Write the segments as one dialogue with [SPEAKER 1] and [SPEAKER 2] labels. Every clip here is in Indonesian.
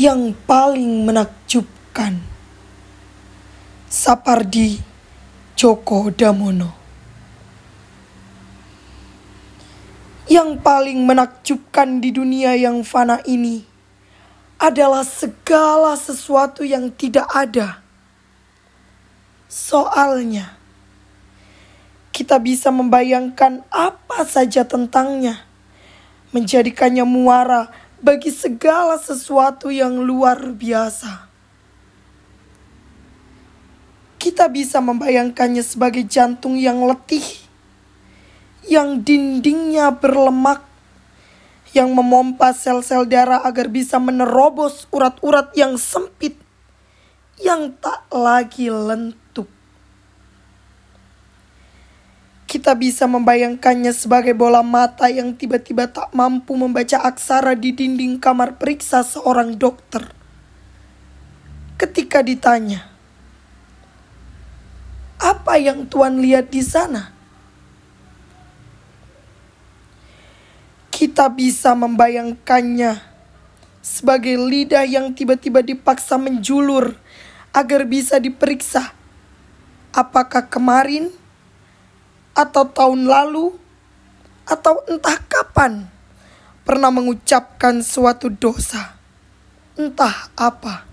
[SPEAKER 1] yang paling menakjubkan. Sapardi Djoko Damono Yang paling menakjubkan di dunia yang fana ini adalah segala sesuatu yang tidak ada. Soalnya, kita bisa membayangkan apa saja tentangnya, menjadikannya muara bagi segala sesuatu yang luar biasa. Kita bisa membayangkannya sebagai jantung yang letih, yang dindingnya berlemak, yang memompa sel-sel darah agar bisa menerobos urat-urat yang sempit, yang tak lagi lentuk. Kita bisa membayangkannya sebagai bola mata yang tiba-tiba tak mampu membaca aksara di dinding kamar periksa seorang dokter. Ketika ditanya, "Apa yang Tuan lihat di sana?" Kita bisa membayangkannya sebagai lidah yang tiba-tiba dipaksa menjulur agar bisa diperiksa apakah kemarin atau tahun lalu atau entah kapan pernah mengucapkan suatu dosa, entah apa.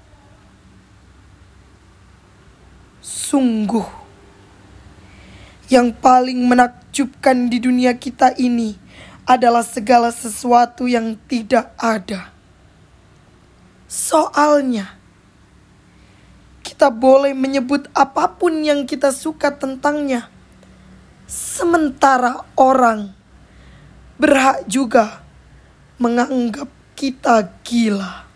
[SPEAKER 1] Sungguh, yang paling menakjubkan di dunia kita ini adalah segala sesuatu yang tidak ada. Soalnya, kita boleh menyebut apa pun yang kita suka tentangnya Sementara orang berhak juga menganggap kita gila.